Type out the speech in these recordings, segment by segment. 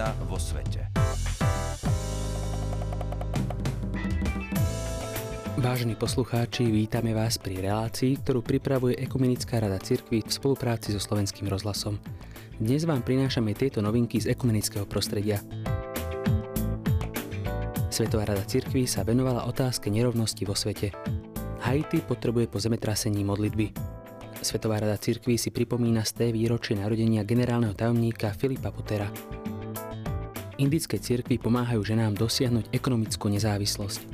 rodina vo svete. Vážení poslucháči, vítame vás pri relácii, ktorú pripravuje Ekumenická rada cirkvi v spolupráci so Slovenským rozhlasom. Dnes vám prinášame tieto novinky z ekumenického prostredia. Svetová rada cirkvi sa venovala otázke nerovnosti vo svete. Haiti potrebuje po zemetrasení modlitby. Svetová rada cirkvi si pripomína z té výročie narodenia generálneho tajomníka Filipa Potera. Indické cirkvi pomáhajú ženám dosiahnuť ekonomickú nezávislosť.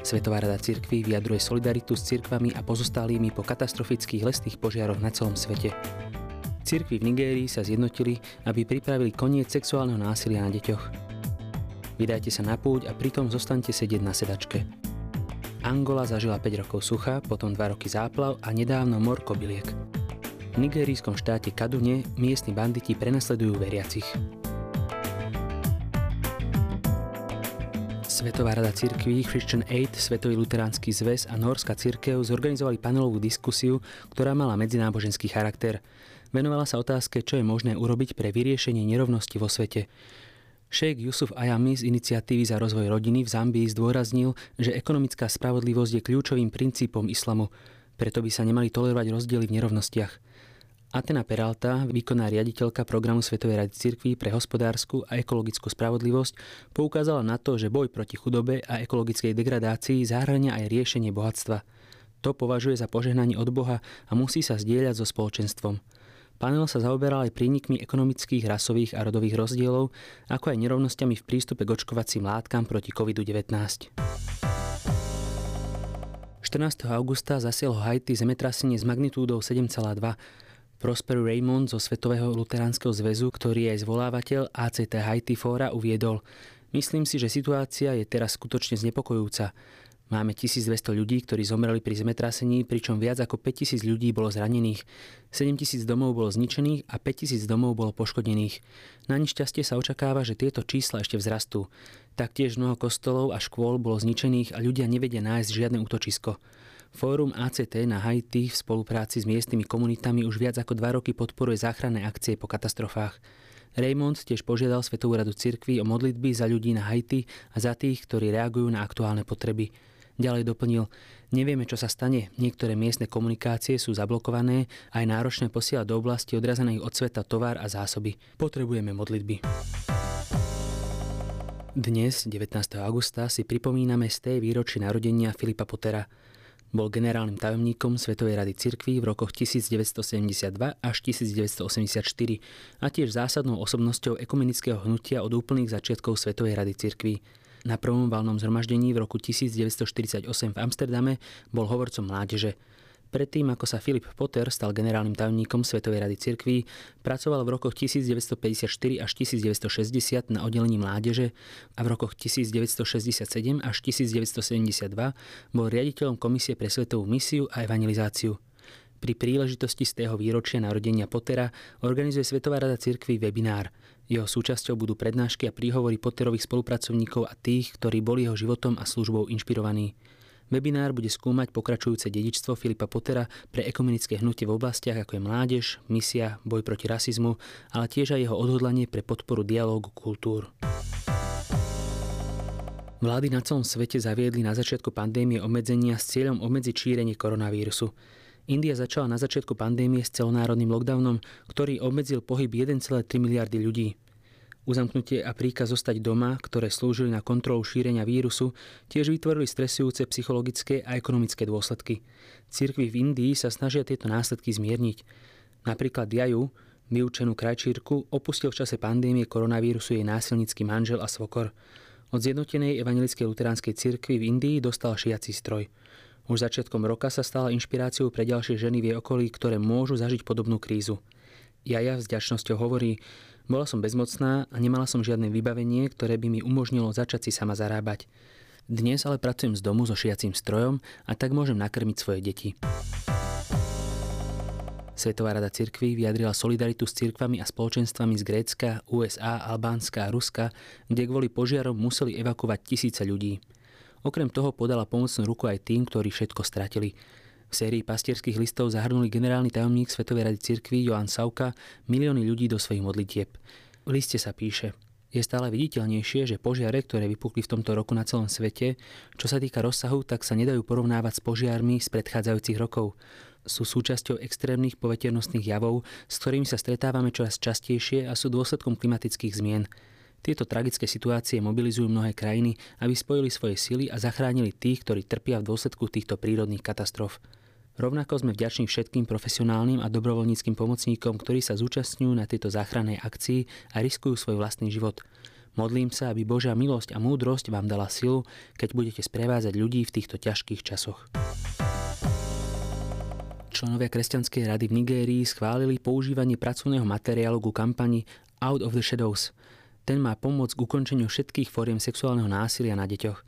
Svetová rada cirkví vyjadruje solidaritu s cirkvami a pozostalými po katastrofických lesných požiaroch na celom svete. Cirkvy v Nigérii sa zjednotili, aby pripravili koniec sexuálneho násilia na deťoch. Vydajte sa na púť a pritom zostaňte sedieť na sedačke. Angola zažila 5 rokov sucha, potom 2 roky záplav a nedávno mor kobyliek. V nigerijskom štáte Kadune miestni banditi prenasledujú veriacich. Svetová rada cirkví, Christian Aid, Svetový luteránsky zväz a Norská cirkev zorganizovali panelovú diskusiu, ktorá mala medzináboženský charakter. Venovala sa otázke, čo je možné urobiť pre vyriešenie nerovnosti vo svete. Šejk Yusuf Ayami z iniciatívy za rozvoj rodiny v Zambii zdôraznil, že ekonomická spravodlivosť je kľúčovým princípom islamu, preto by sa nemali tolerovať rozdiely v nerovnostiach. Atena Peralta, výkonná riaditeľka programu Svetovej rady cirkví pre hospodárskú a ekologickú spravodlivosť, poukázala na to, že boj proti chudobe a ekologickej degradácii zahrania aj riešenie bohatstva. To považuje za požehnanie od Boha a musí sa zdieľať so spoločenstvom. Panel sa zaoberal aj prínikmi ekonomických, rasových a rodových rozdielov, ako aj nerovnosťami v prístupe k očkovacím látkam proti COVID-19. 14. augusta zasielo Haiti zemetrasenie s magnitúdou 7,2. Prosper Raymond zo Svetového luteránskeho zväzu, ktorý je aj zvolávateľ ACT Haiti Fóra, uviedol Myslím si, že situácia je teraz skutočne znepokojúca. Máme 1200 ľudí, ktorí zomreli pri zemetrasení, pričom viac ako 5000 ľudí bolo zranených. 7000 domov bolo zničených a 5000 domov bolo poškodených. Na nešťastie sa očakáva, že tieto čísla ešte vzrastú. Taktiež mnoho kostolov a škôl bolo zničených a ľudia nevedia nájsť žiadne útočisko. Fórum ACT na Haiti v spolupráci s miestnymi komunitami už viac ako dva roky podporuje záchranné akcie po katastrofách. Raymond tiež požiadal Svetovú radu cirkvi o modlitby za ľudí na Haiti a za tých, ktorí reagujú na aktuálne potreby. Ďalej doplnil, nevieme, čo sa stane, niektoré miestne komunikácie sú zablokované a je náročné posielať do oblasti odrazených od sveta tovar a zásoby. Potrebujeme modlitby. Dnes, 19. augusta, si pripomíname z tej výročí narodenia Filipa Potera. Bol generálnym tajomníkom Svetovej rady cirkví v rokoch 1972 až 1984 a tiež zásadnou osobnosťou ekumenického hnutia od úplných začiatkov Svetovej rady cirkví. Na prvom valnom zhromaždení v roku 1948 v Amsterdame bol hovorcom mládeže. Predtým, ako sa Filip Potter stal generálnym tajomníkom Svetovej rady cirkví, pracoval v rokoch 1954 až 1960 na oddelení mládeže a v rokoch 1967 až 1972 bol riaditeľom Komisie pre svetovú misiu a evangelizáciu. Pri príležitosti z tého výročia narodenia Pottera organizuje Svetová rada cirkví webinár. Jeho súčasťou budú prednášky a príhovory Potterových spolupracovníkov a tých, ktorí boli jeho životom a službou inšpirovaní. Webinár bude skúmať pokračujúce dedičstvo Filipa Pottera pre ekumenické hnutie v oblastiach ako je mládež, misia, boj proti rasizmu, ale tiež aj jeho odhodlanie pre podporu dialógu kultúr. Vlády na celom svete zaviedli na začiatku pandémie obmedzenia s cieľom obmedziť šírenie koronavírusu. India začala na začiatku pandémie s celonárodným lockdownom, ktorý obmedzil pohyb 1,3 miliardy ľudí. Uzamknutie a príkaz zostať doma, ktoré slúžili na kontrolu šírenia vírusu, tiež vytvorili stresujúce psychologické a ekonomické dôsledky. Cirkvy v Indii sa snažia tieto následky zmierniť. Napríklad Jaju, vyučenú krajčírku, opustil v čase pandémie koronavírusu jej násilnícky manžel a svokor. Od zjednotenej evangelickej luteránskej cirkvi v Indii dostal šiaci stroj. Už začiatkom roka sa stala inšpiráciou pre ďalšie ženy v jej okolí, ktoré môžu zažiť podobnú krízu. Jaja s ďačnosťou hovorí, bola som bezmocná a nemala som žiadne vybavenie, ktoré by mi umožnilo začať si sama zarábať. Dnes ale pracujem z domu so šiacím strojom a tak môžem nakrmiť svoje deti. Svetová rada cirkví vyjadrila solidaritu s cirkvami a spoločenstvami z Grécka, USA, Albánska a Ruska, kde kvôli požiarom museli evakovať tisíce ľudí. Okrem toho podala pomocnú ruku aj tým, ktorí všetko stratili. V sérii pastierských listov zahrnuli generálny tajomník Svetovej rady cirkví Joan Sauka milióny ľudí do svojich modlitieb. V liste sa píše, je stále viditeľnejšie, že požiare, ktoré vypukli v tomto roku na celom svete, čo sa týka rozsahu, tak sa nedajú porovnávať s požiarmi z predchádzajúcich rokov. Sú súčasťou extrémnych poveternostných javov, s ktorými sa stretávame čoraz častejšie a sú dôsledkom klimatických zmien. Tieto tragické situácie mobilizujú mnohé krajiny, aby spojili svoje sily a zachránili tých, ktorí trpia v dôsledku týchto prírodných katastrof. Rovnako sme vďační všetkým profesionálnym a dobrovoľníckým pomocníkom, ktorí sa zúčastňujú na tejto záchrannej akcii a riskujú svoj vlastný život. Modlím sa, aby Božia milosť a múdrosť vám dala silu, keď budete sprevázať ľudí v týchto ťažkých časoch. Členovia Kresťanskej rady v Nigérii schválili používanie pracovného materiálu ku kampani Out of the Shadows. Ten má pomôcť k ukončeniu všetkých fóriem sexuálneho násilia na deťoch.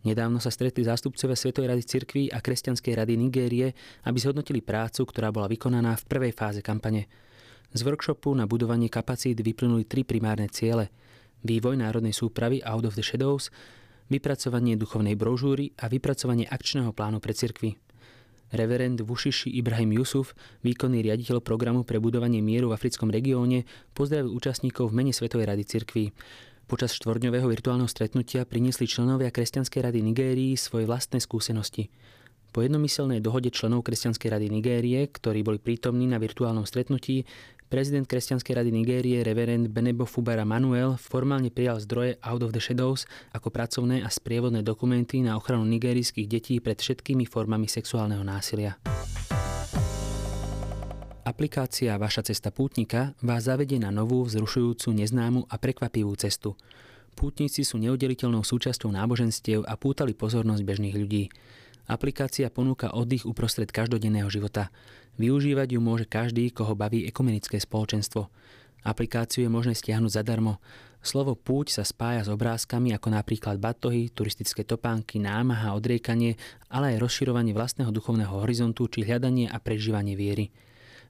Nedávno sa stretli zástupcovia Svetovej rady cirkví a Kresťanskej rady Nigérie, aby zhodnotili prácu, ktorá bola vykonaná v prvej fáze kampane. Z workshopu na budovanie kapacít vyplynuli tri primárne ciele. Vývoj národnej súpravy Out of the Shadows, vypracovanie duchovnej brožúry a vypracovanie akčného plánu pre cirkvy. Reverend Vušiši Ibrahim Yusuf, výkonný riaditeľ programu pre budovanie mieru v africkom regióne, pozdravil účastníkov v mene Svetovej rady cirkví. Počas štvorňového virtuálneho stretnutia priniesli členovia Kresťanskej rady Nigérii svoje vlastné skúsenosti. Po jednomyselnej dohode členov Kresťanskej rady Nigérie, ktorí boli prítomní na virtuálnom stretnutí, prezident Kresťanskej rady Nigérie, reverend Benebo Fubara Manuel, formálne prijal zdroje Out of the Shadows ako pracovné a sprievodné dokumenty na ochranu nigérijských detí pred všetkými formami sexuálneho násilia. Aplikácia Vaša cesta pútnika vás zavedie na novú, vzrušujúcu, neznámu a prekvapivú cestu. Pútnici sú neudeliteľnou súčasťou náboženstiev a pútali pozornosť bežných ľudí. Aplikácia ponúka oddych uprostred každodenného života. Využívať ju môže každý, koho baví ekumenické spoločenstvo. Aplikáciu je možné stiahnuť zadarmo. Slovo púť sa spája s obrázkami ako napríklad batohy, turistické topánky, námaha, odriekanie, ale aj rozširovanie vlastného duchovného horizontu či hľadanie a prežívanie viery.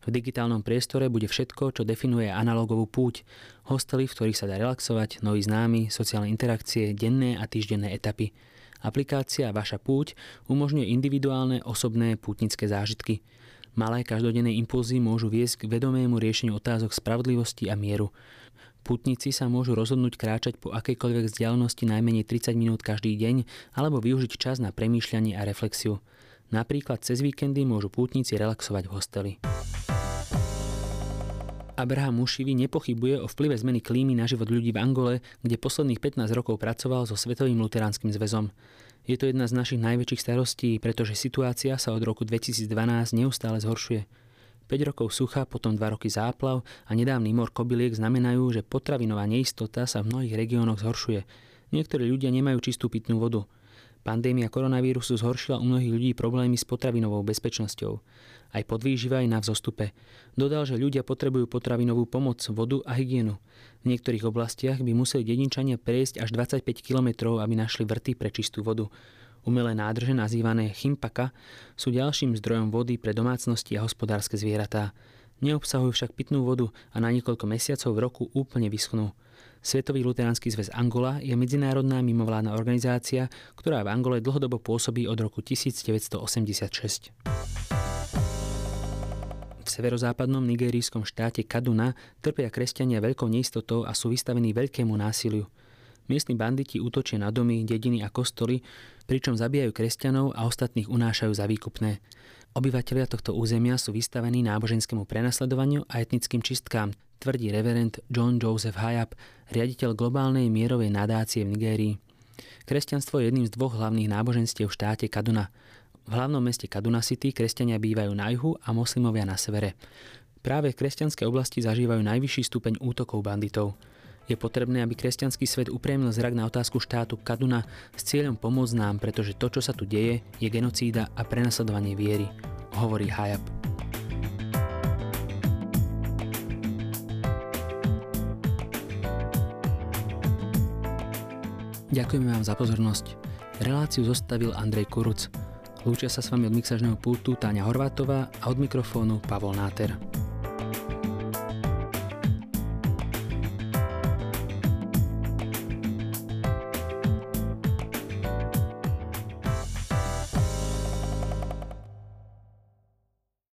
V digitálnom priestore bude všetko, čo definuje analogovú púť. Hostely, v ktorých sa dá relaxovať, noví známi, sociálne interakcie, denné a týždenné etapy. Aplikácia Vaša púť umožňuje individuálne osobné pútnické zážitky. Malé každodenné impulzy môžu viesť k vedomému riešeniu otázok spravodlivosti a mieru. Putníci sa môžu rozhodnúť kráčať po akejkoľvek vzdialenosti najmenej 30 minút každý deň alebo využiť čas na premýšľanie a reflexiu. Napríklad cez víkendy môžu pútnici relaxovať v hosteli. Abraham Mušivi nepochybuje o vplyve zmeny klímy na život ľudí v Angole, kde posledných 15 rokov pracoval so Svetovým luteránskym zväzom. Je to jedna z našich najväčších starostí, pretože situácia sa od roku 2012 neustále zhoršuje. 5 rokov sucha, potom 2 roky záplav a nedávny mor kobyliek znamenajú, že potravinová neistota sa v mnohých regiónoch zhoršuje. Niektorí ľudia nemajú čistú pitnú vodu. Pandémia koronavírusu zhoršila u mnohých ľudí problémy s potravinovou bezpečnosťou. Aj podvýživa aj na vzostupe. Dodal, že ľudia potrebujú potravinovú pomoc, vodu a hygienu. V niektorých oblastiach by museli dedinčania prejsť až 25 kilometrov, aby našli vrty pre čistú vodu. Umelé nádrže nazývané chimpaka sú ďalším zdrojom vody pre domácnosti a hospodárske zvieratá. Neobsahujú však pitnú vodu a na niekoľko mesiacov v roku úplne vyschnú. Svetový luteránsky zväz Angola je medzinárodná mimovládna organizácia, ktorá v Angole dlhodobo pôsobí od roku 1986. V severozápadnom nigerijskom štáte Kaduna trpia kresťania veľkou neistotou a sú vystavení veľkému násiliu. Miestni banditi útočia na domy, dediny a kostoly, pričom zabíjajú kresťanov a ostatných unášajú za výkupné. Obyvatelia tohto územia sú vystavení náboženskému prenasledovaniu a etnickým čistkám, tvrdí reverend John Joseph Hayab, riaditeľ globálnej mierovej nadácie v Nigérii. Kresťanstvo je jedným z dvoch hlavných náboženstiev v štáte Kaduna. V hlavnom meste Kaduna City kresťania bývajú na juhu a moslimovia na severe. Práve v kresťanskej oblasti zažívajú najvyšší stupeň útokov banditov. Je potrebné, aby kresťanský svet upriemil zrak na otázku štátu Kaduna s cieľom pomôcť nám, pretože to, čo sa tu deje, je genocída a prenasledovanie viery, hovorí Hayab. Ďakujeme vám za pozornosť. Reláciu zostavil Andrej Kuruc. Lúčia sa s vami od mixažného pultu Táňa Horvátová a od mikrofónu Pavol Náter.